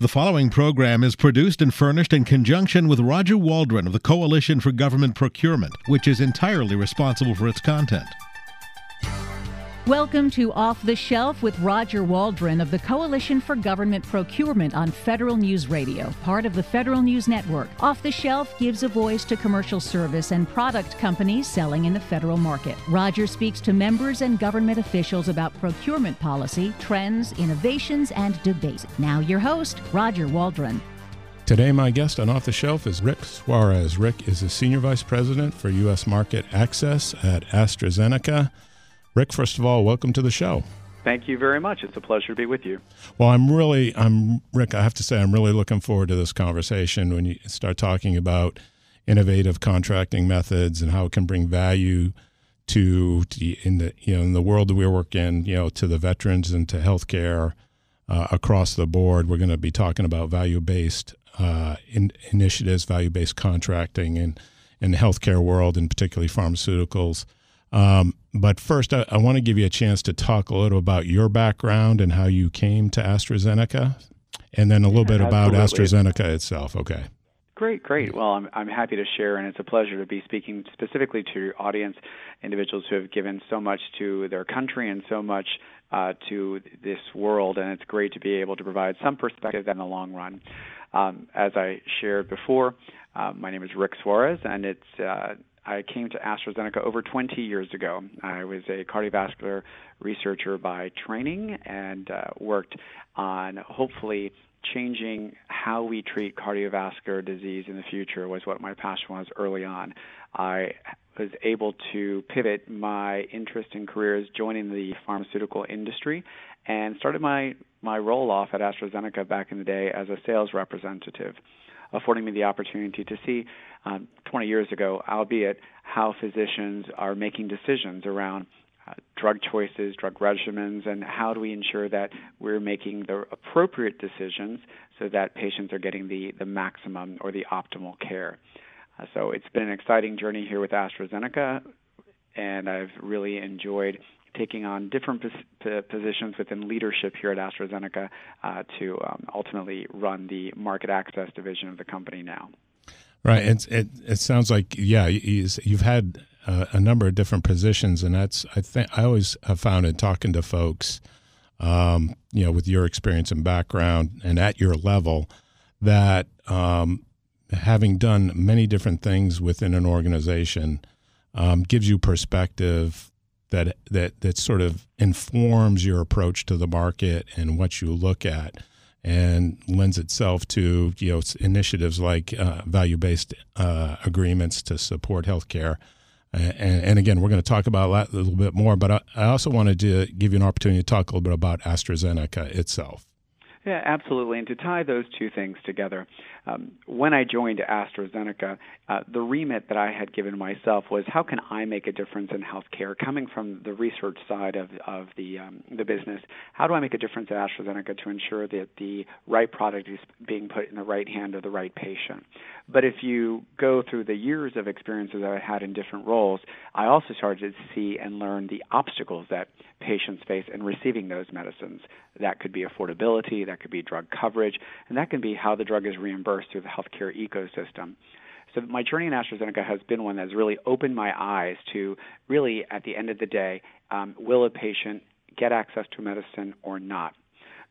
The following program is produced and furnished in conjunction with Roger Waldron of the Coalition for Government Procurement, which is entirely responsible for its content. Welcome to Off the Shelf with Roger Waldron of the Coalition for Government Procurement on Federal News Radio, part of the Federal News Network. Off the Shelf gives a voice to commercial service and product companies selling in the federal market. Roger speaks to members and government officials about procurement policy, trends, innovations, and debates. Now, your host, Roger Waldron. Today, my guest on Off the Shelf is Rick Suarez. Rick is the Senior Vice President for U.S. Market Access at AstraZeneca. Rick, first of all, welcome to the show. Thank you very much. It's a pleasure to be with you. Well, I'm really, I'm Rick. I have to say, I'm really looking forward to this conversation when you start talking about innovative contracting methods and how it can bring value to, to in the you know in the world that we work in, you know, to the veterans and to healthcare uh, across the board. We're going to be talking about value based uh, in, initiatives, value based contracting, and in the healthcare world, and particularly pharmaceuticals. Um, but first, I, I want to give you a chance to talk a little about your background and how you came to AstraZeneca, and then a little bit about Absolutely. AstraZeneca itself. Okay. Great, great. Well, I'm, I'm happy to share, and it's a pleasure to be speaking specifically to your audience, individuals who have given so much to their country and so much uh, to this world, and it's great to be able to provide some perspective in the long run. Um, as I shared before, uh, my name is Rick Suarez, and it's uh, I came to AstraZeneca over 20 years ago. I was a cardiovascular researcher by training and uh, worked on hopefully changing how we treat cardiovascular disease in the future was what my passion was early on. I was able to pivot my interest and careers joining the pharmaceutical industry and started my my role off at AstraZeneca back in the day as a sales representative affording me the opportunity to see um, 20 years ago, albeit how physicians are making decisions around uh, drug choices, drug regimens, and how do we ensure that we're making the appropriate decisions so that patients are getting the, the maximum or the optimal care. Uh, so it's been an exciting journey here with AstraZeneca, and I've really enjoyed taking on different pos- positions within leadership here at AstraZeneca uh, to um, ultimately run the market access division of the company now. Right. It it, it sounds like yeah, you've had uh, a number of different positions, and that's I think I always have found in talking to folks, um, you know, with your experience and background and at your level, that um, having done many different things within an organization um, gives you perspective that that that sort of informs your approach to the market and what you look at and lends itself to you know initiatives like uh, value-based uh, agreements to support healthcare. And, and again, we're going to talk about that a little bit more. But I, I also wanted to give you an opportunity to talk a little bit about AstraZeneca itself. Yeah, absolutely. And to tie those two things together, um, when I joined AstraZeneca, uh, the remit that I had given myself was how can I make a difference in healthcare? Coming from the research side of, of the um, the business, how do I make a difference at AstraZeneca to ensure that the right product is being put in the right hand of the right patient? But if you go through the years of experiences that I had in different roles, I also started to see and learn the obstacles that patients face in receiving those medicines. That could be affordability, that could be drug coverage, and that can be how the drug is reimbursed through the healthcare ecosystem. So my journey in AstraZeneca has been one that's really opened my eyes to really, at the end of the day, um, will a patient get access to medicine or not?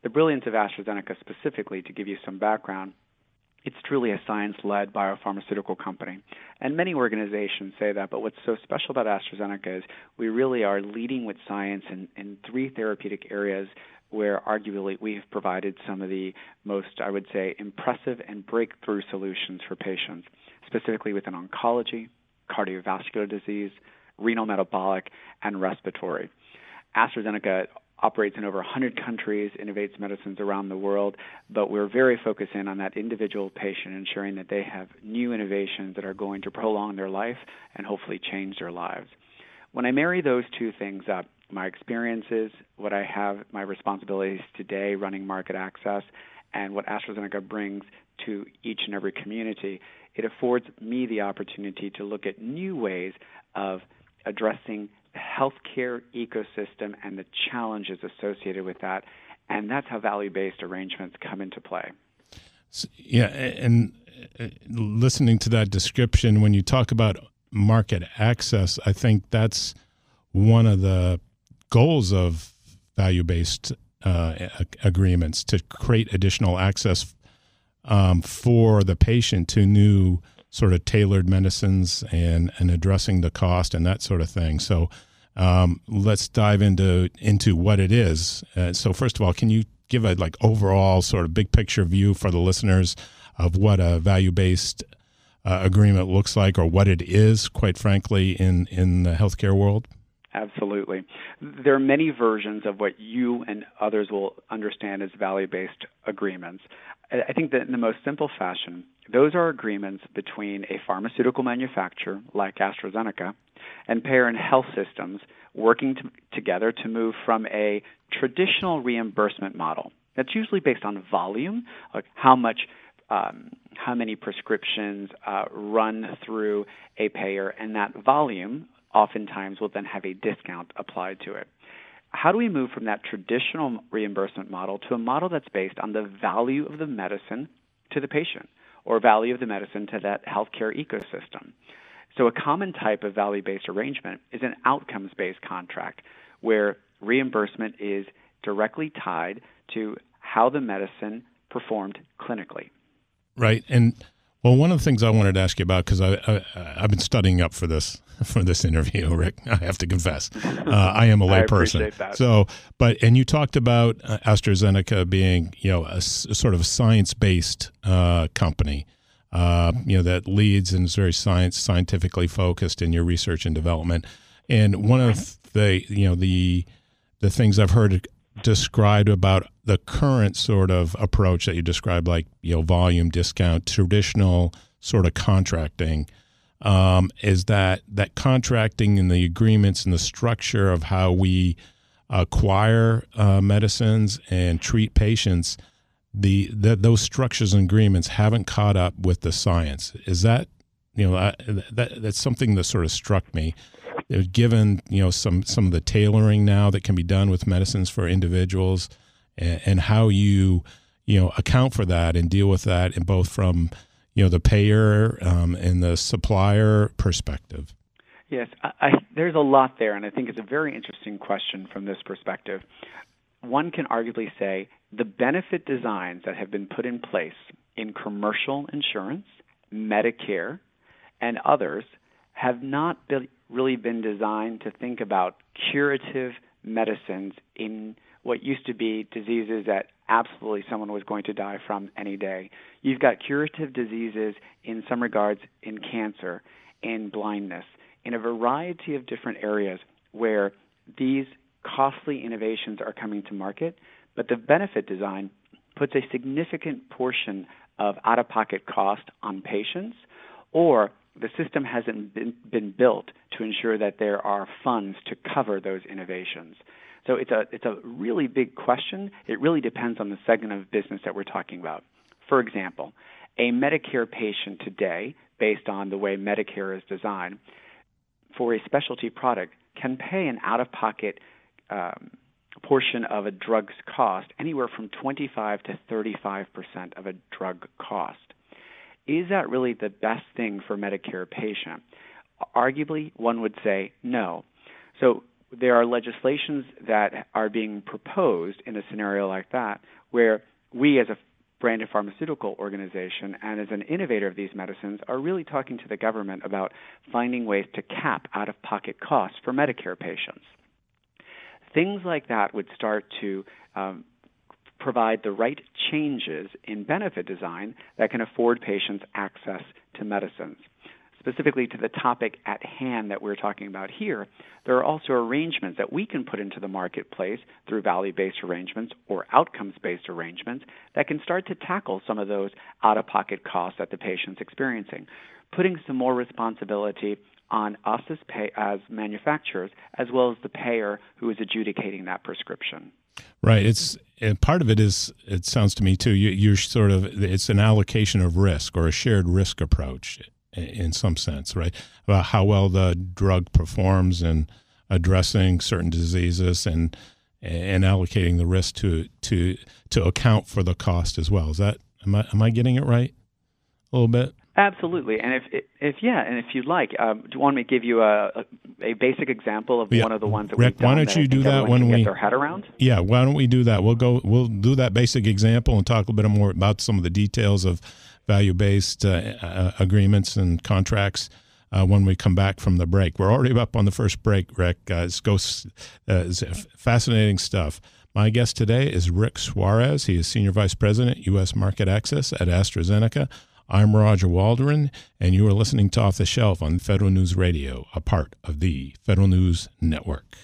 The brilliance of AstraZeneca specifically, to give you some background, it's truly a science led biopharmaceutical company. And many organizations say that, but what's so special about AstraZeneca is we really are leading with science in, in three therapeutic areas where arguably we have provided some of the most, I would say, impressive and breakthrough solutions for patients, specifically within oncology, cardiovascular disease, renal metabolic, and respiratory. AstraZeneca operates in over 100 countries, innovates medicines around the world, but we're very focused in on that individual patient, ensuring that they have new innovations that are going to prolong their life and hopefully change their lives. When I marry those two things up, my experiences, what I have, my responsibilities today running market access, and what AstraZeneca brings to each and every community, it affords me the opportunity to look at new ways of addressing the healthcare ecosystem and the challenges associated with that. And that's how value based arrangements come into play. Yeah, and uh, listening to that description, when you talk about market access, I think that's one of the goals of value based uh, agreements to create additional access um, for the patient to new sort of tailored medicines and, and addressing the cost and that sort of thing. So um, let's dive into into what it is. Uh, so first of all, can you give a like overall sort of big picture view for the listeners of what a value based uh, agreement looks like or what it is, quite frankly, in in the healthcare world? Absolutely. There are many versions of what you and others will understand as value based agreements. I think that in the most simple fashion, those are agreements between a pharmaceutical manufacturer like AstraZeneca and payer and health systems working to, together to move from a traditional reimbursement model that's usually based on volume, like how much um, how many prescriptions uh, run through a payer, and that volume oftentimes will then have a discount applied to it. How do we move from that traditional reimbursement model to a model that's based on the value of the medicine to the patient or value of the medicine to that healthcare ecosystem? So, a common type of value based arrangement is an outcomes based contract where reimbursement is directly tied to how the medicine performed clinically. Right. And well, one of the things I wanted to ask you about because I, I have been studying up for this for this interview, Rick. I have to confess, uh, I am a layperson. So, but and you talked about uh, AstraZeneca being you know a, a sort of science based uh, company, uh, you know that leads and is very science scientifically focused in your research and development. And one of the you know the the things I've heard described about the current sort of approach that you described, like you know volume discount, traditional sort of contracting, um, is that that contracting and the agreements and the structure of how we acquire uh, medicines and treat patients, the, the, those structures and agreements haven't caught up with the science. Is that you know that that's something that sort of struck me given you know some some of the tailoring now that can be done with medicines for individuals and, and how you you know account for that and deal with that and both from you know the payer um, and the supplier perspective. Yes I, I, there's a lot there and i think it's a very interesting question from this perspective. One can arguably say the benefit designs that have been put in place in commercial insurance medicare and others have not been, really been designed to think about curative medicines in what used to be diseases that absolutely someone was going to die from any day. You've got curative diseases in some regards in cancer, in blindness, in a variety of different areas where these costly innovations are coming to market, but the benefit design puts a significant portion of out of pocket cost on patients or the system hasn't been, been built to ensure that there are funds to cover those innovations. So it's a it's a really big question. It really depends on the segment of business that we're talking about. For example, a Medicare patient today, based on the way Medicare is designed, for a specialty product can pay an out-of-pocket um, portion of a drug's cost anywhere from 25 to 35 percent of a drug cost. Is that really the best thing for Medicare patient? Arguably, one would say no. So there are legislations that are being proposed in a scenario like that where we as a branded pharmaceutical organization and as an innovator of these medicines are really talking to the government about finding ways to cap out of pocket costs for Medicare patients. Things like that would start to um, provide the right changes in benefit design that can afford patients access to medicines. Specifically to the topic at hand that we're talking about here, there are also arrangements that we can put into the marketplace through value based arrangements or outcomes based arrangements that can start to tackle some of those out of pocket costs that the patient's experiencing, putting some more responsibility on us as, pay, as manufacturers as well as the payer who is adjudicating that prescription. Right. It's and part of it is. It sounds to me too. You, you're sort of. It's an allocation of risk or a shared risk approach, in some sense, right? About how well the drug performs in addressing certain diseases and and allocating the risk to to to account for the cost as well. Is that Am I am I getting it right? A little bit. Absolutely, and if if yeah, and if you'd like, um, do you want me to give you a a, a basic example of Yeah. one of the ones that Rick, we've done why don't you do that when we- get their head around? Yeah, why don't we do that? We'll go. We'll do that basic example and talk a little bit more about some of the details of value-based uh, uh, agreements and contracts uh, when we come back from the break. We're already up on the first break, Rick. Uh, it's goes, uh, it's fascinating stuff. My guest today is Rick Suarez. He is Senior Vice President, U.S. Market Access at AstraZeneca. I'm Roger Waldron, and you are listening to Off the Shelf on Federal News Radio, a part of the Federal News Network.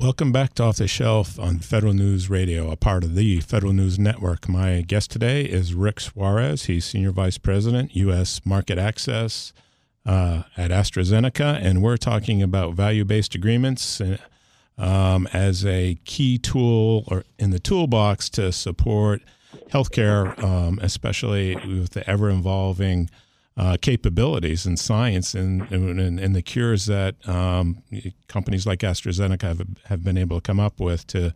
Welcome back to Off the Shelf on Federal News Radio, a part of the Federal News Network. My guest today is Rick Suarez. He's Senior Vice President, U.S. Market Access uh, at AstraZeneca, and we're talking about value based agreements uh, um, as a key tool or in the toolbox to support healthcare, um, especially with the ever evolving uh, capabilities in science and, and, and the cures that um, companies like AstraZeneca have, have been able to come up with to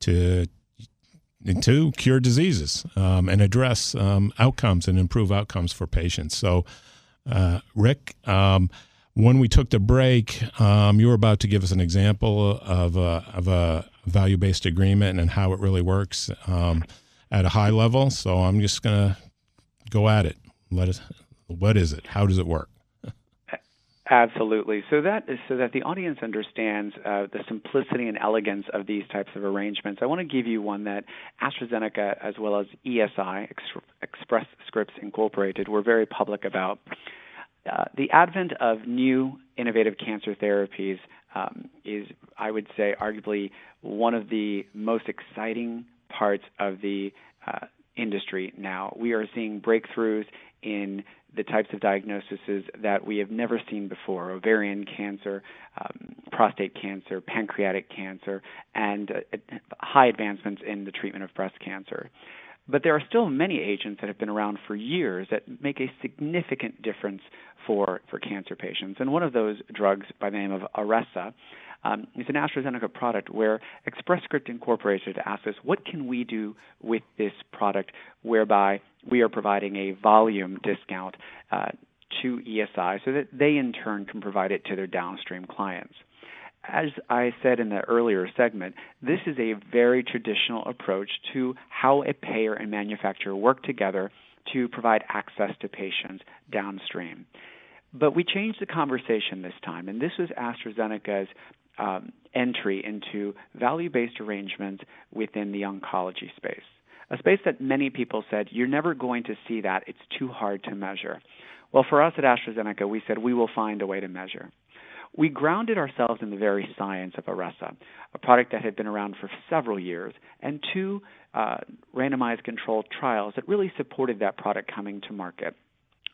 to to cure diseases um, and address um, outcomes and improve outcomes for patients. So, uh, Rick, um, when we took the break, um, you were about to give us an example of a, of a value based agreement and how it really works um, at a high level. So, I'm just going to go at it. Let us. What is it? How does it work? Absolutely. So that is so that the audience understands uh, the simplicity and elegance of these types of arrangements. I want to give you one that AstraZeneca, as well as ESI, Ex- Express Scripts Incorporated, were very public about. Uh, the advent of new innovative cancer therapies um, is, I would say, arguably one of the most exciting parts of the uh, industry now. We are seeing breakthroughs in the types of diagnoses that we have never seen before ovarian cancer, um, prostate cancer, pancreatic cancer, and uh, high advancements in the treatment of breast cancer. But there are still many agents that have been around for years that make a significant difference for, for cancer patients. And one of those drugs, by the name of Iressa, um, is an AstraZeneca product where Express Script Incorporated asked us, what can we do with this product whereby we are providing a volume discount uh, to ESI so that they in turn can provide it to their downstream clients. As I said in the earlier segment, this is a very traditional approach to how a payer and manufacturer work together to provide access to patients downstream. But we changed the conversation this time, and this was AstraZeneca's um, entry into value based arrangements within the oncology space. A space that many people said, you're never going to see that, it's too hard to measure. Well, for us at AstraZeneca, we said we will find a way to measure. We grounded ourselves in the very science of Iressa, a product that had been around for several years, and two uh, randomized controlled trials that really supported that product coming to market.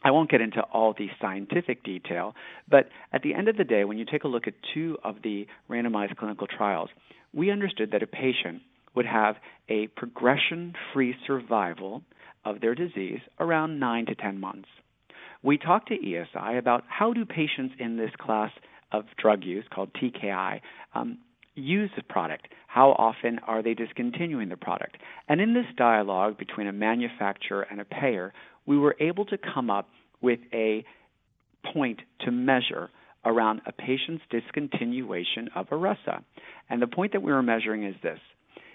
I won't get into all the scientific detail, but at the end of the day, when you take a look at two of the randomized clinical trials, we understood that a patient would have a progression free survival of their disease around 9 to 10 months. We talked to ESI about how do patients in this class of drug use called TKI um, use the product? How often are they discontinuing the product? And in this dialogue between a manufacturer and a payer, we were able to come up with a point to measure around a patient's discontinuation of Iressa. And the point that we were measuring is this.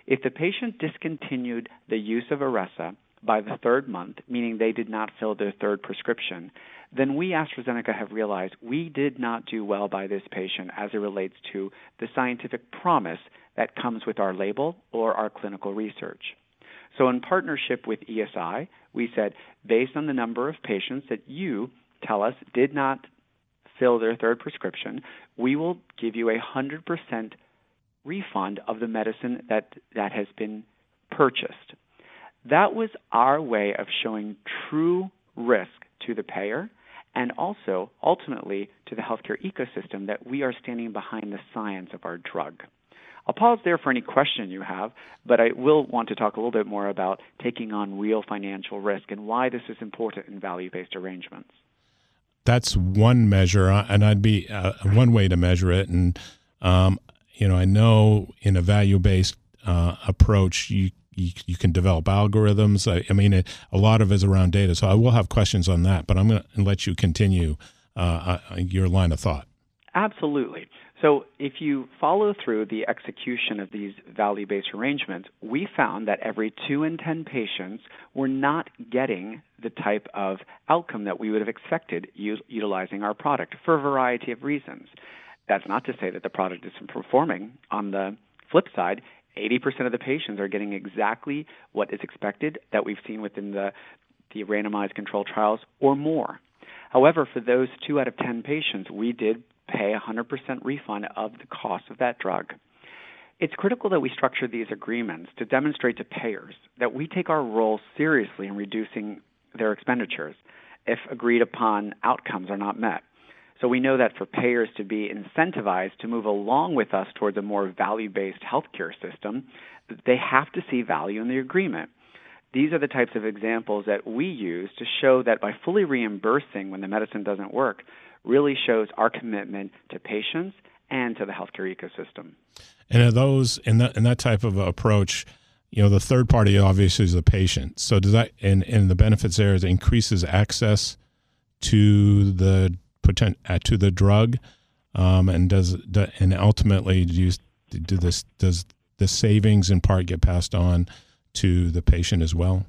If the patient discontinued the use of Iressa by the third month, meaning they did not fill their third prescription, then we, AstraZeneca, have realized we did not do well by this patient as it relates to the scientific promise that comes with our label or our clinical research. So, in partnership with ESI, we said, based on the number of patients that you tell us did not fill their third prescription, we will give you a 100% refund of the medicine that, that has been purchased. That was our way of showing true risk to the payer and also ultimately to the healthcare ecosystem that we are standing behind the science of our drug. I'll pause there for any question you have, but I will want to talk a little bit more about taking on real financial risk and why this is important in value based arrangements. That's one measure, uh, and I'd be uh, one way to measure it. And, um, you know, I know in a value based uh, approach, you you, you can develop algorithms. I, I mean, it, a lot of it is around data. So I will have questions on that, but I'm going to let you continue uh, uh, your line of thought. Absolutely. So, if you follow through the execution of these value based arrangements, we found that every two in 10 patients were not getting the type of outcome that we would have expected u- utilizing our product for a variety of reasons. That's not to say that the product isn't performing. On the flip side, 80% of the patients are getting exactly what is expected that we've seen within the, the randomized control trials or more. However, for those two out of 10 patients, we did pay 100% refund of the cost of that drug. It's critical that we structure these agreements to demonstrate to payers that we take our role seriously in reducing their expenditures if agreed upon outcomes are not met. So we know that for payers to be incentivized to move along with us towards a more value based healthcare system, they have to see value in the agreement. These are the types of examples that we use to show that by fully reimbursing when the medicine doesn't work, really shows our commitment to patients and to the healthcare ecosystem. And are those in that in that type of approach, you know, the third party obviously is the patient. So does that and and the benefits there is increases access to the potent uh, to the drug, um, and does and ultimately do you do this does the savings in part get passed on to the patient as well?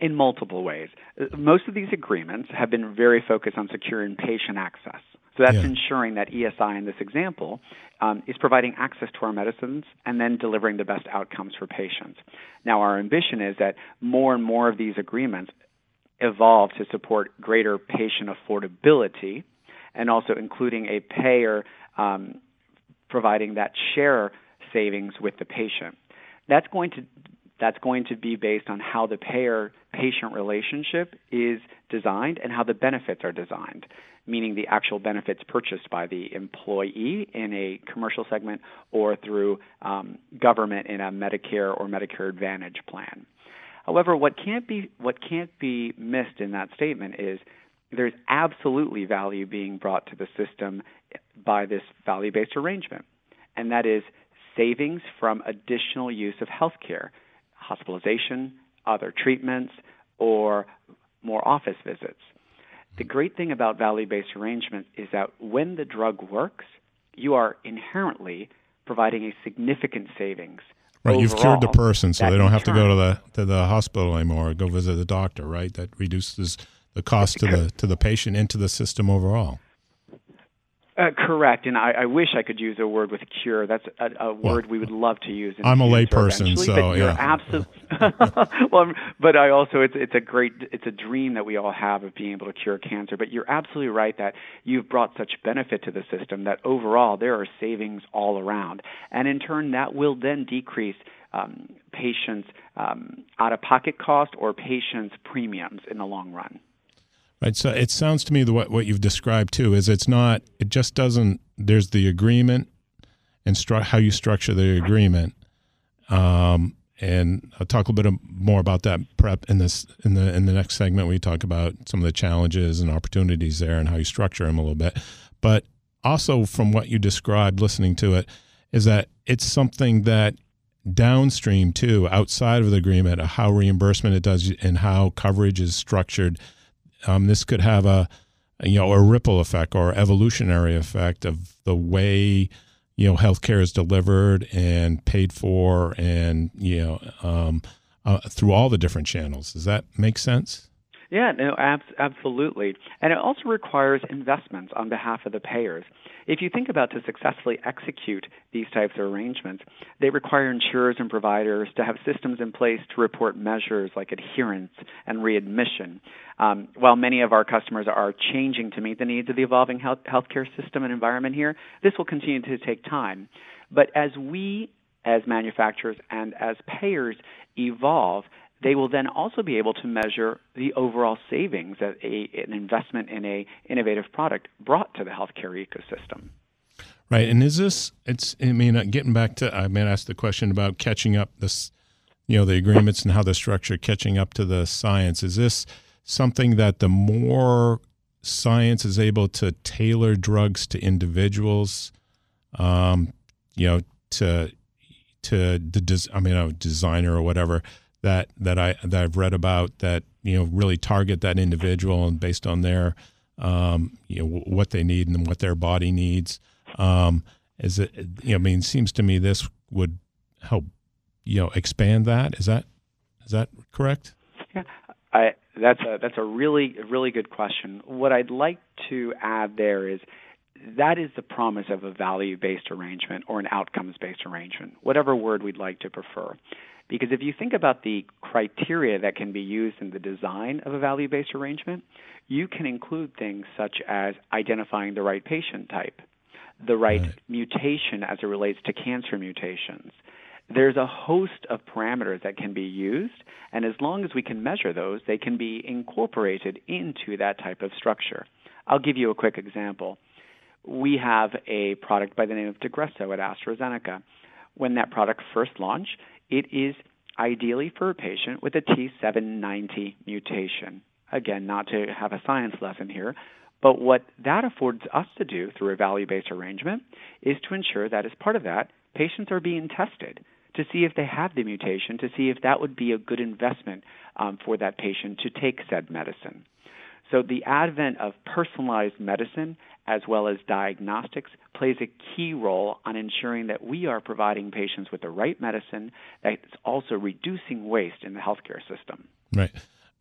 In multiple ways. Most of these agreements have been very focused on securing patient access. So that's yeah. ensuring that ESI in this example um, is providing access to our medicines and then delivering the best outcomes for patients. Now, our ambition is that more and more of these agreements evolve to support greater patient affordability and also including a payer um, providing that share savings with the patient. That's going to that's going to be based on how the payer patient relationship is designed and how the benefits are designed, meaning the actual benefits purchased by the employee in a commercial segment or through um, government in a Medicare or Medicare Advantage plan. However, what can't be what can't be missed in that statement is there's absolutely value being brought to the system by this value-based arrangement, and that is savings from additional use of healthcare hospitalization, other treatments, or more office visits. The great thing about value based arrangements is that when the drug works, you are inherently providing a significant savings. Right, Overall, you've cured the person, so they don't have to go to the to the hospital anymore or go visit the doctor. Right, that reduces the cost to the to the patient and to the system overall. Uh, correct, and I, I, wish I could use a word with cure. That's a, a word well, we would love to use. I'm a layperson, so yeah. Absolutely. well, but I also it's it's a great it's a dream that we all have of being able to cure cancer. But you're absolutely right that you've brought such benefit to the system that overall there are savings all around, and in turn that will then decrease um, patients' um, out-of-pocket cost or patients' premiums in the long run. Right. So it sounds to me the what what you've described too is it's not it just doesn't there's the agreement and stru- how you structure the agreement. Um, and I'll talk a little bit more about that prep in this in the in the next segment. We talk about some of the challenges and opportunities there and how you structure them a little bit. But also from what you described, listening to it, is that it's something that downstream too, outside of the agreement, how reimbursement it does and how coverage is structured um, this could have a you know a ripple effect or evolutionary effect of the way you know healthcare is delivered and paid for and you know um, uh, through all the different channels. Does that make sense? Yeah, no, ab- absolutely. And it also requires investments on behalf of the payers. If you think about to successfully execute these types of arrangements, they require insurers and providers to have systems in place to report measures like adherence and readmission. Um, while many of our customers are changing to meet the needs of the evolving health healthcare system and environment here, this will continue to take time. But as we as manufacturers and as payers evolve, they will then also be able to measure the overall savings that a, an investment in a innovative product brought to the healthcare ecosystem. Right, and is this? It's. I mean, uh, getting back to, I mean, ask the question about catching up this, you know, the agreements and how the structure catching up to the science. Is this something that the more science is able to tailor drugs to individuals, um, you know, to to the I mean a designer or whatever that that I that I've read about that you know really target that individual and based on their um, you know what they need and what their body needs. Um, is it? You know, I mean, seems to me this would help you know expand that. Is that is that correct? Yeah, I, that's a that's a really really good question. What I'd like to add there is that is the promise of a value based arrangement or an outcomes based arrangement, whatever word we'd like to prefer. Because if you think about the criteria that can be used in the design of a value based arrangement, you can include things such as identifying the right patient type, the right, right. mutation as it relates to cancer mutations. There's a host of parameters that can be used, and as long as we can measure those, they can be incorporated into that type of structure. I'll give you a quick example. We have a product by the name of Tagrisso at AstraZeneca. When that product first launched, it is ideally for a patient with a T790 mutation. Again, not to have a science lesson here, but what that affords us to do through a value based arrangement is to ensure that as part of that, patients are being tested to see if they have the mutation, to see if that would be a good investment um, for that patient to take said medicine. So the advent of personalized medicine as well as diagnostics plays a key role on ensuring that we are providing patients with the right medicine that's also reducing waste in the healthcare system. Right.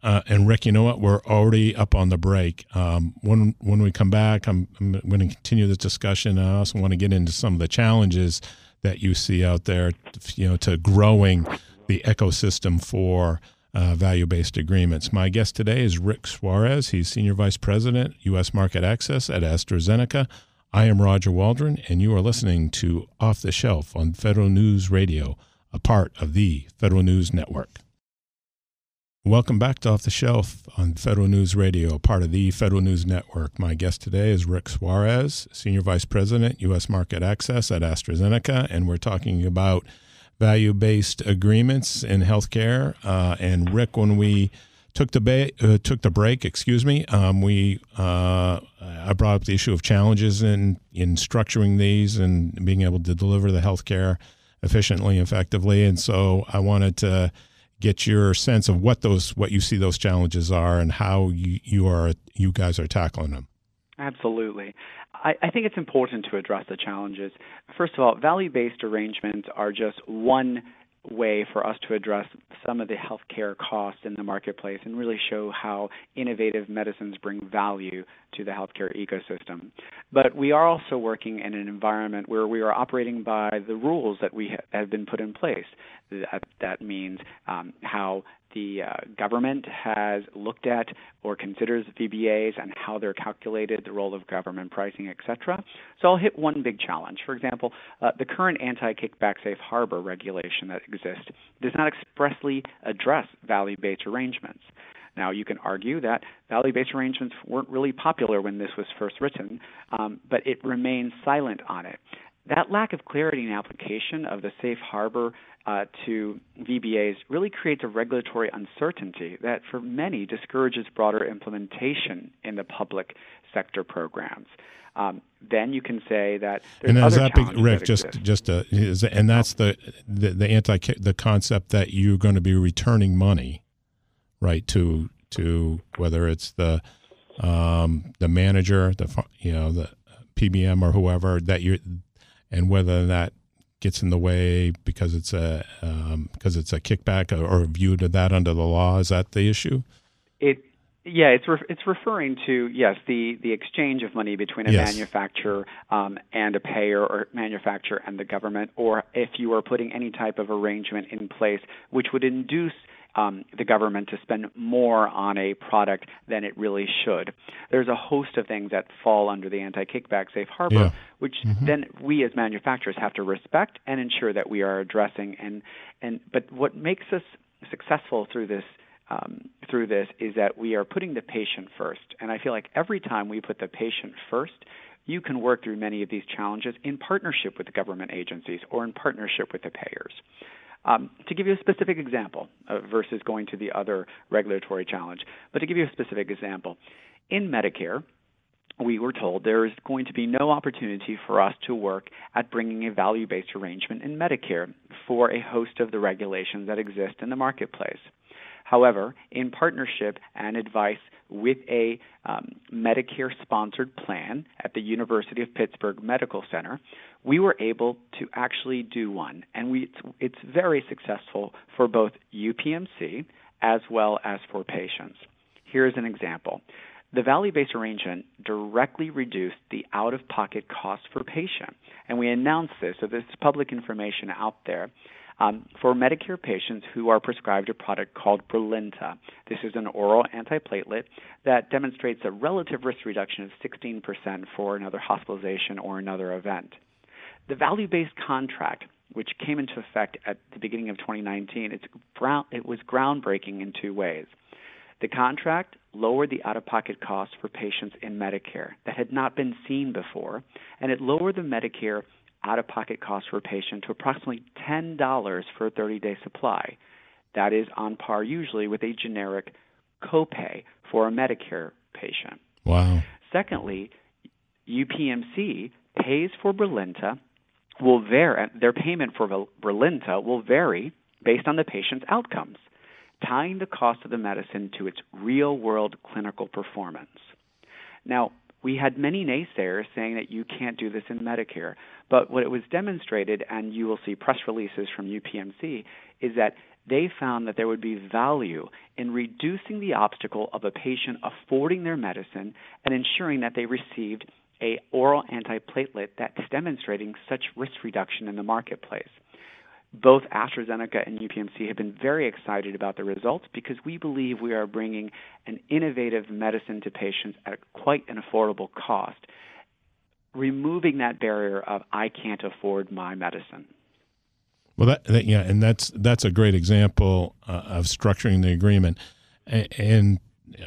Uh, and Rick, you know what? We're already up on the break. Um, when when we come back, I'm, I'm going to continue this discussion. I also want to get into some of the challenges that you see out there, you know, to growing the ecosystem for uh, value-based agreements. My guest today is Rick Suarez. He's Senior Vice President, U.S. Market Access at AstraZeneca. I am Roger Waldron, and you are listening to Off the Shelf on Federal News Radio, a part of the Federal News Network. Welcome back to Off the Shelf on Federal News Radio, a part of the Federal News Network. My guest today is Rick Suarez, Senior Vice President, U.S. Market Access at AstraZeneca, and we're talking about value based agreements in healthcare. Uh, and Rick, when we took the ba- uh, took the break, excuse me, um, we uh, I brought up the issue of challenges in in structuring these and being able to deliver the healthcare efficiently, effectively. And so I wanted to get your sense of what those what you see those challenges are and how you, you are you guys are tackling them. Absolutely. I, I think it's important to address the challenges. First of all, value based arrangements are just one way for us to address some of the healthcare costs in the marketplace and really show how innovative medicines bring value to the healthcare ecosystem. But we are also working in an environment where we are operating by the rules that we have been put in place. That, that means um, how the uh, government has looked at or considers VBAs and how they're calculated, the role of government pricing, etc. So I'll hit one big challenge. For example, uh, the current anti-kickback safe harbor regulation that exists does not expressly address value-based arrangements. Now, you can argue that value based arrangements weren't really popular when this was first written, um, but it remains silent on it. That lack of clarity in application of the safe harbor uh, to VBAs really creates a regulatory uncertainty that, for many, discourages broader implementation in the public sector programs. Um, then you can say that there's and other that big, Rick, that just just a, is, and that's the, the the anti the concept that you're going to be returning money, right to to whether it's the um, the manager, the you know the PBM or whoever that you and whether that gets in the way because it's a um, because it's a kickback or, or viewed that under the law. Is that the issue? It yeah, it's re- it's referring to yes the the exchange of money between a Yes. manufacturer um, and a payer, or manufacturer and the government, or if you are putting any type of arrangement in place which would induce um, the government to spend more on a product than it really should. There's a host of things that fall under the anti-kickback safe harbor, Yeah. which then we as manufacturers have to respect and ensure that we are addressing. And and but what makes us successful through this um, through this is that we are putting the patient first. And I feel like every time we put the patient first, you can work through many of these challenges in partnership with the government agencies or in partnership with the payers. Um, to give you a specific example uh, versus going to the other regulatory challenge, but to give you a specific example, in Medicare, we were told there is going to be no opportunity for us to work at bringing a value based arrangement in Medicare for a host of the regulations that exist in the marketplace. However, in partnership and advice with a um, Medicare sponsored plan at the University of Pittsburgh Medical Center, we were able to actually do one. And we, it's, it's very successful for both UPMC as well as for patients. Here's an example. The value based arrangement directly reduced the out of pocket cost for patient. And we announced this, so this is public information out there. Um, for Medicare patients who are prescribed a product called Brilinta. This is an oral antiplatelet that demonstrates a relative risk reduction of 16% for another hospitalization or another event. The value based contract, which came into effect at the beginning of 2019, it was groundbreaking in two ways. The contract lowered the out of pocket costs for patients in Medicare that had not been seen before, and it lowered the Medicare out of pocket cost for a patient to approximately $10 for a 30 day supply. That is on par usually with a generic copay for a Medicare patient. Wow. Secondly, UPMC pays for Brilinta will vary their payment for Brilinta will vary based on the patient's outcomes tying the cost of the medicine to its real world clinical performance. Now, we had many naysayers saying that you can't do this in Medicare, but what it was demonstrated, and you will see press releases from UPMC, is that they found that there would be value in reducing the obstacle of a patient affording their medicine and ensuring that they received a oral antiplatelet that's demonstrating such risk reduction in the marketplace both AstraZeneca and UPMC have been very excited about the results because we believe we are bringing an innovative medicine to patients at quite an affordable cost, removing that barrier of I can't afford my medicine. Well, that, that yeah, and that's that's a great example uh, of structuring the agreement and, and,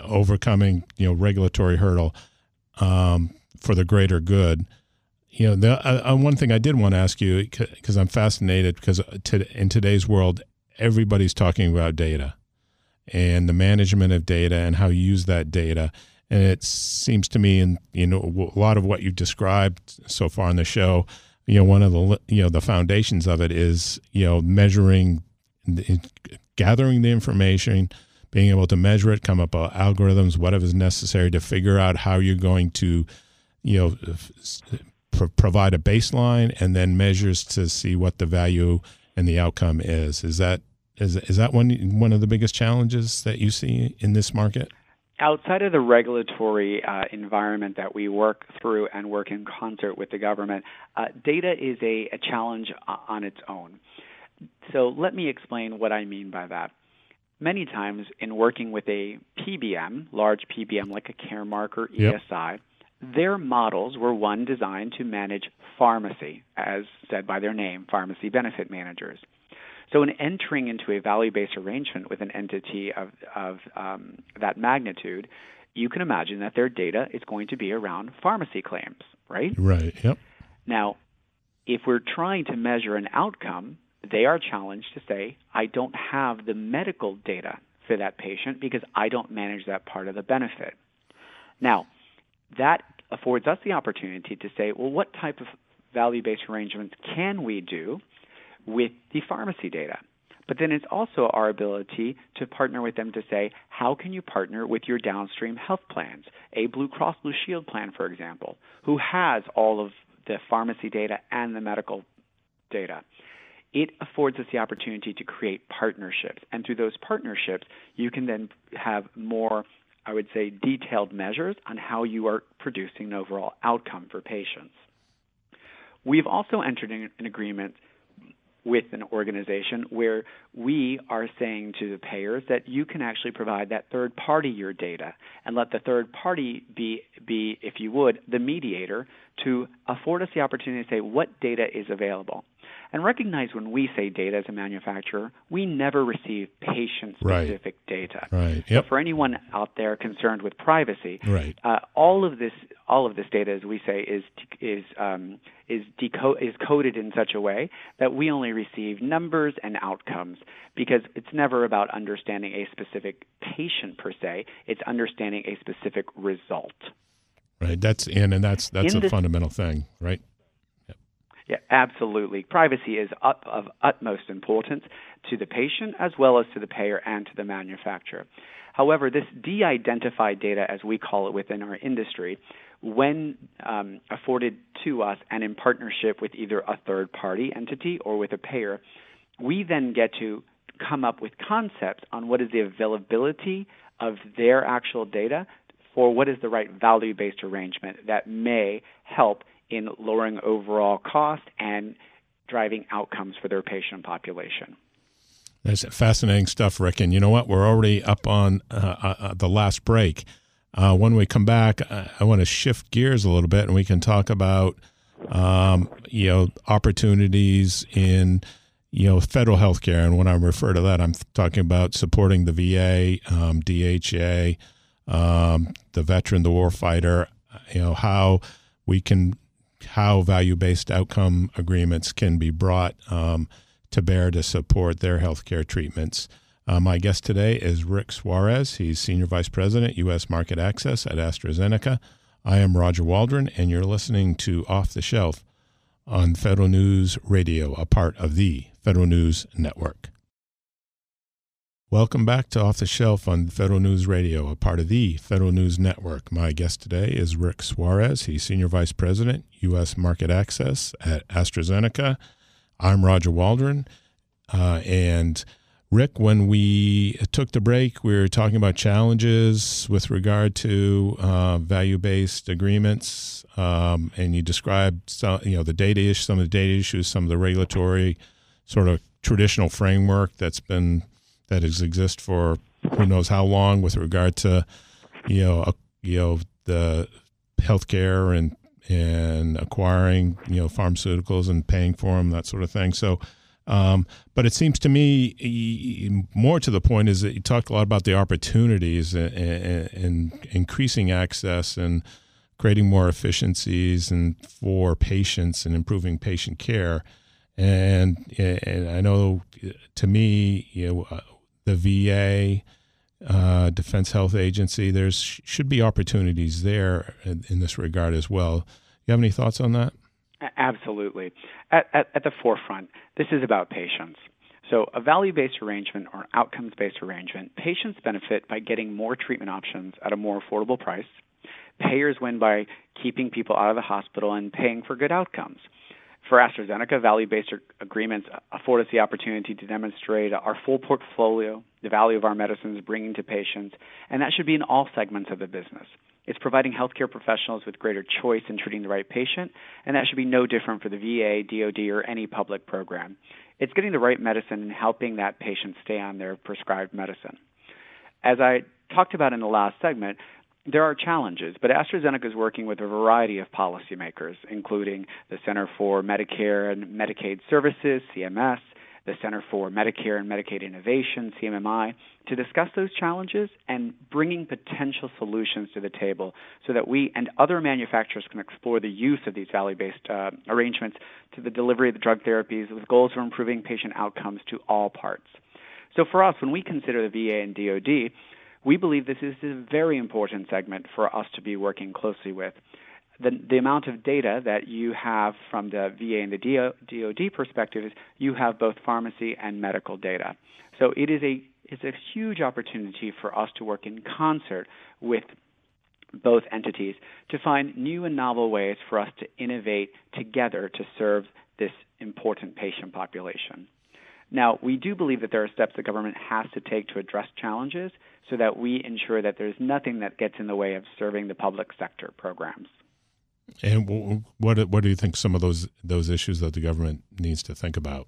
overcoming you know regulatory hurdle um, for the greater good you know, the, uh, uh, one thing I did want to ask you because I'm fascinated because uh, to, in today's world, everybody's talking about data and the management of data and how you use that data. And it seems to me, and you know, a lot of what you've described so far in the show, you know, one of the you know the foundations of it is you know measuring, gathering the information, being able to measure it, come up with algorithms, whatever is necessary to figure out how you're going to, you know, pro- provide a baseline and then measures to see what the value and the outcome is. Is that is is that one one of the biggest challenges that you see in this market? Outside of the regulatory uh, environment that we work through and work in concert with the government, uh, data is a, a challenge on its own. So let me explain what I mean by that. Many times in working with a PBM, large PBM like a Caremark or ESI, yep. Their models were one designed to manage pharmacy, as said by their name, pharmacy benefit managers. So, in entering into a value based arrangement with an entity of, of um, that magnitude, you can imagine that their data is going to be around pharmacy claims, right? Right, yep. Now, if we're trying to measure an outcome, they are challenged to say, I don't have the medical data for that patient because I don't manage that part of the benefit. Now, that affords us the opportunity to say, well, what type of value based arrangements can we do with the pharmacy data? But then it's also our ability to partner with them to say, how can you partner with your downstream health plans? A Blue Cross Blue Shield plan, for example, who has all of the pharmacy data and the medical data. It affords us the opportunity to create partnerships. And through those partnerships, you can then have more I would say, detailed measures on how you are producing an overall outcome for patients. We've also entered an agreement with an organization where we are saying to the payers that you can actually provide that third party your data and let the third party be be if you would the mediator to afford us the opportunity to say what data is available and recognize when we say data as a manufacturer, we never receive patient specific right. data. Right. Yep. So for anyone out there concerned with privacy, right. Uh, all of this all of this data, as we say, is is um, is deco- is coded in such a way that we only receive numbers and outcomes because it's never about understanding a specific patient per se. It's understanding a specific result. Right. That's and and that's that's In a the, fundamental thing, right? Yeah, absolutely. Privacy is up, of utmost importance to the patient as well as to the payer and to the manufacturer. However, this de-identified data, as we call it within our industry, when um, afforded to us and in partnership with either a third party entity or with a payer, we then get to come up with concepts on what is the availability of their actual data for what is the right value based arrangement that may help in lowering overall cost and driving outcomes for their patient population. That's fascinating stuff, Rick. And you know what? We're already up on uh, uh, uh the last break. Uh, when we come back, I want to shift gears a little bit, and we can talk about um, you know opportunities in you know federal health care. And when I refer to that, I'm talking about supporting the VA, um, DHA, um, the veteran, the warfighter. You know how we can how value based outcome agreements can be brought um, to bear to support their healthcare treatments. Uh, my guest today is Rick Suarez. He's Senior Vice President, U.S. Market Access at AstraZeneca. I am Roger Waldron, and you're listening to Off the Shelf on Federal News Radio, a part of the Federal News Network. Welcome back to Off the Shelf on Federal News Radio, a part of the Federal News Network. My guest today is Rick Suarez. He's Senior Vice President, U.S. Market Access at AstraZeneca. I'm Roger Waldron, uh, and Rick, when we took the break, we were talking about challenges with regard to uh, value-based agreements, um, and you described some, you know the data issues, some of the data issues, some of the regulatory sort of traditional framework that's been that has exist for who knows how long with regard to you know you know the healthcare and and acquiring you know pharmaceuticals and paying for them that sort of thing. So um, but it seems to me more to the point is that you talked a lot about the opportunities and, increasing access and creating more efficiencies and for patients and improving patient care. And, and I know to me, you know, the VA, uh, Defense Health Agency, there's should be opportunities there in, in this regard as well. You have any thoughts on that? Absolutely. At, at, at, the forefront, this is about patients. So, a value based arrangement or outcomes based arrangement, patients benefit by getting more treatment options at a more affordable price. Payers win by keeping people out of the hospital and paying for good outcomes. For AstraZeneca, value based agreements afford us the opportunity to demonstrate our full portfolio, the value of our medicines bringing to patients, and that should be in all segments of the business. It's providing healthcare professionals with greater choice in treating the right patient, and that should be no different for the VA, DoD, or any public program. It's getting the right medicine and helping that patient stay on their prescribed medicine. As I talked about in the last segment, there are challenges, but AstraZeneca is working with a variety of policymakers, including the Center for Medicare and Medicaid Services, CMS, the Center for Medicare and Medicaid Innovation, CMMI, to discuss those challenges and bringing potential solutions to the table so that we and other manufacturers can explore the use of these value based uh, arrangements to the delivery of the drug therapies with goals of improving patient outcomes to all parts. So for us, when we consider the VA and DoD, we believe this is a very important segment for us to be working closely with the, the amount of data that you have from the VA and the DoD perspective is you have both pharmacy and medical data. So it is a it's a huge opportunity for us to work in concert with both entities to find new and novel ways for us to innovate together to serve this important patient population. Now, we do believe that there are steps the government has to take to address challenges so that we ensure that there's nothing that gets in the way of serving the public sector programs. And what what do you think some of those those issues that the government needs to think about?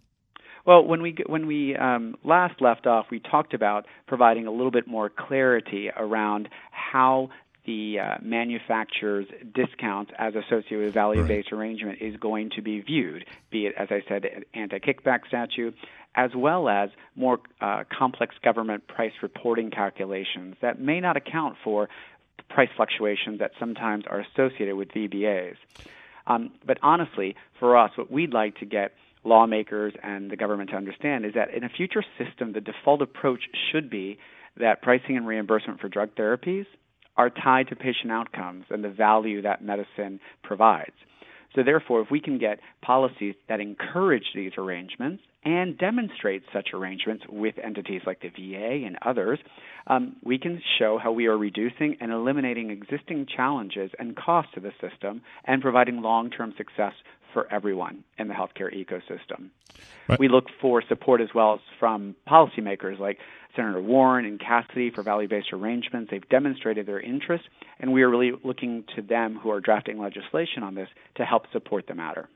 Well, when we when we um, last left off, we talked about providing a little bit more clarity around how the uh, manufacturer's discount as associated with value-based right. arrangement is going to be viewed, be it, as I said, anti-kickback statute, as well as more uh, complex government price reporting calculations that may not account for price fluctuations that sometimes are associated with VBAs. Um, but honestly, for us, what we'd like to get lawmakers and the government to understand is that in a future system, the default approach should be that pricing and reimbursement for drug therapies are tied to patient outcomes and the value that medicine provides. So, therefore, if we can get policies that encourage these arrangements and demonstrate such arrangements with entities like the VA and others, um, we can show how we are reducing and eliminating existing challenges and costs to the system and providing long term success for everyone in the healthcare ecosystem. Right. We look for support as well as from policymakers like Senator Warren and Cassidy for value based arrangements. They've demonstrated their interest, and we are really looking to them who are drafting legislation on this to help support the matter.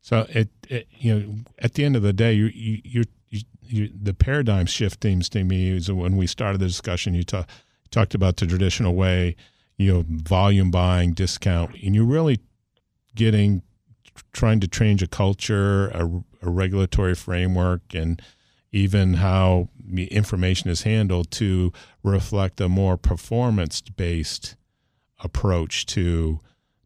So, it, it you know, at the end of the day, you, you, you, you the paradigm shift seems to me is when we started the discussion, you ta- talked about the traditional way, you know, volume buying, discount, and you're really getting trying to change a culture, a, a regulatory framework, and even how information is handled to reflect a more performance based approach to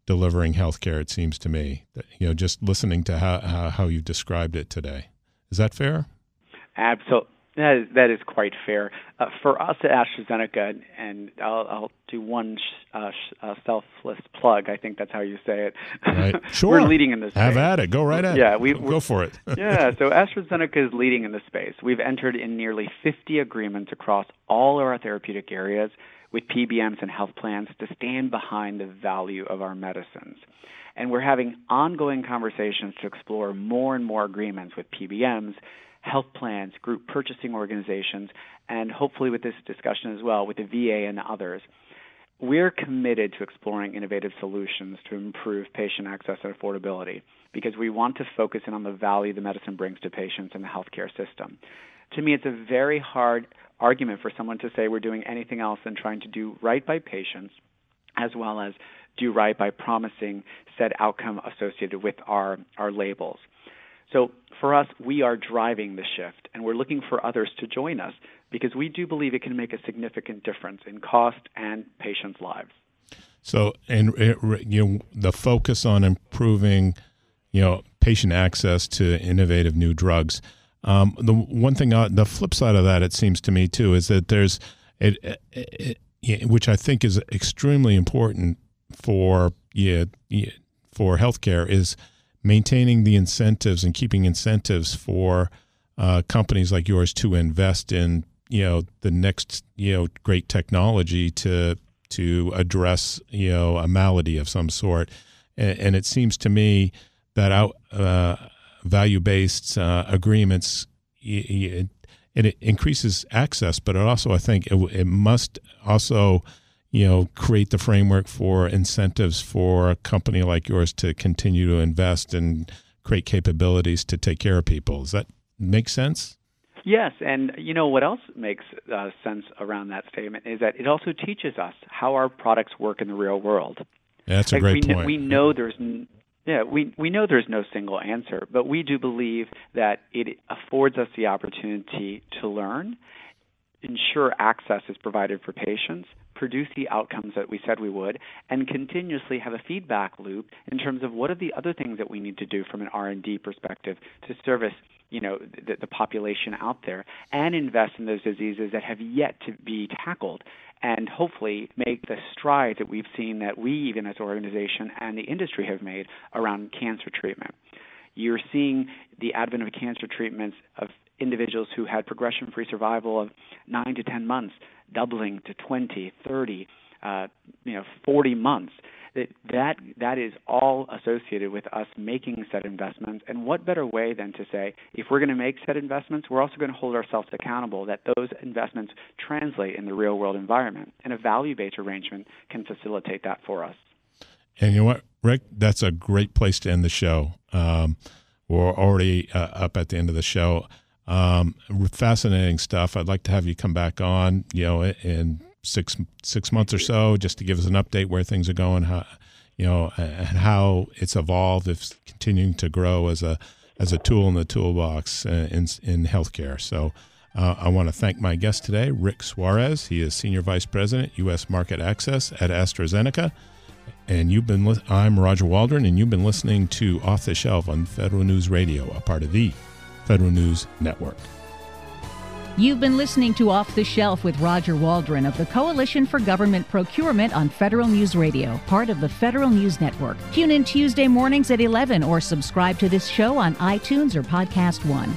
delivering healthcare. It seems to me, that you know, just listening to how, how, how you've described it today. Is that fair? Absolutely. That is, that is quite fair. Uh, for us at AstraZeneca, and I'll, I'll do one sh- uh, sh- uh, selfless plug. I think that's how you say it. Right. Sure. We're leading in this. Space. Have at it. Go right at yeah, it. We, go for it. yeah. So AstraZeneca is leading in this space. We've entered in nearly 50 agreements across all of our therapeutic areas with PBMs and health plans to stand behind the value of our medicines. And we're having ongoing conversations to explore more and more agreements with PBMs health plans, group purchasing organizations, and hopefully with this discussion as well with the VA and others. We're committed to exploring innovative solutions to improve patient access and affordability because we want to focus in on the value the medicine brings to patients and the healthcare system. To me, it's a very hard argument for someone to say we're doing anything else than trying to do right by patients as well as do right by promising said outcome associated with our, our labels. So for us, we are driving the shift, and we're looking for others to join us because we do believe it can make a significant difference in cost and patients' lives. So, and you know, the focus on improving, you know, patient access to innovative new drugs. Um, the one thing, uh, the flip side of that, it seems to me too, is that there's, it, it, it, which I think is extremely important for yeah, yeah for healthcare, is maintaining the incentives and keeping incentives for uh, companies like yours to invest in you know the next you know great technology to to address you know a malady of some sort. And, and it seems to me that out uh, value based uh, agreements it, it, increases access but it also I think it, it must also you know, create the framework for incentives for a company like yours to continue to invest and create capabilities to take care of people. Does that make sense? Yes, and you know what else makes uh, sense around that statement is that it also teaches us how our products work in the real world. Yeah, that's a like great we, point. We know there's yeah, we we know there's no single answer, but we do believe that it affords us the opportunity to learn, ensure access is provided for patients, produce the outcomes that we said we would and continuously have a feedback loop in terms of what are the other things that we need to do from an R&D perspective to service you know the, the population out there and invest in those diseases that have yet to be tackled and hopefully make the strides that we've seen that we even as an organization and the industry have made around cancer treatment. You're seeing the advent of cancer treatments of individuals who had progression free survival of 9 to 10 months doubling to 20, 30, uh, you know, 40 months. That, that that is all associated with us making said investments. And what better way than to say, if we're going to make said investments, we're also going to hold ourselves accountable that those investments translate in the real world environment. And a value based arrangement can facilitate that for us. And you know what, Rick? That's a great place to end the show. Um, we're already uh, up at the end of the show. Um, fascinating stuff. I'd like to have you come back on, you know, in six six months or so, just to give us an update where things are going, how, you know, and how it's evolved, if continuing to grow as a as a tool in the toolbox uh, in in healthcare. So. Uh, I want to thank my guest today, Rick Suarez. He is Senior Vice President, U.S. Market Access at AstraZeneca. And you've been, li- I'm Roger Waldron, and you've been listening to Off the Shelf on Federal News Radio, a part of the Federal News Network. You've been listening to Off the Shelf with Roger Waldron of the Coalition for Government Procurement on Federal News Radio, part of the Federal News Network. Tune in Tuesday mornings at 11 or subscribe to this show on iTunes or Podcast One.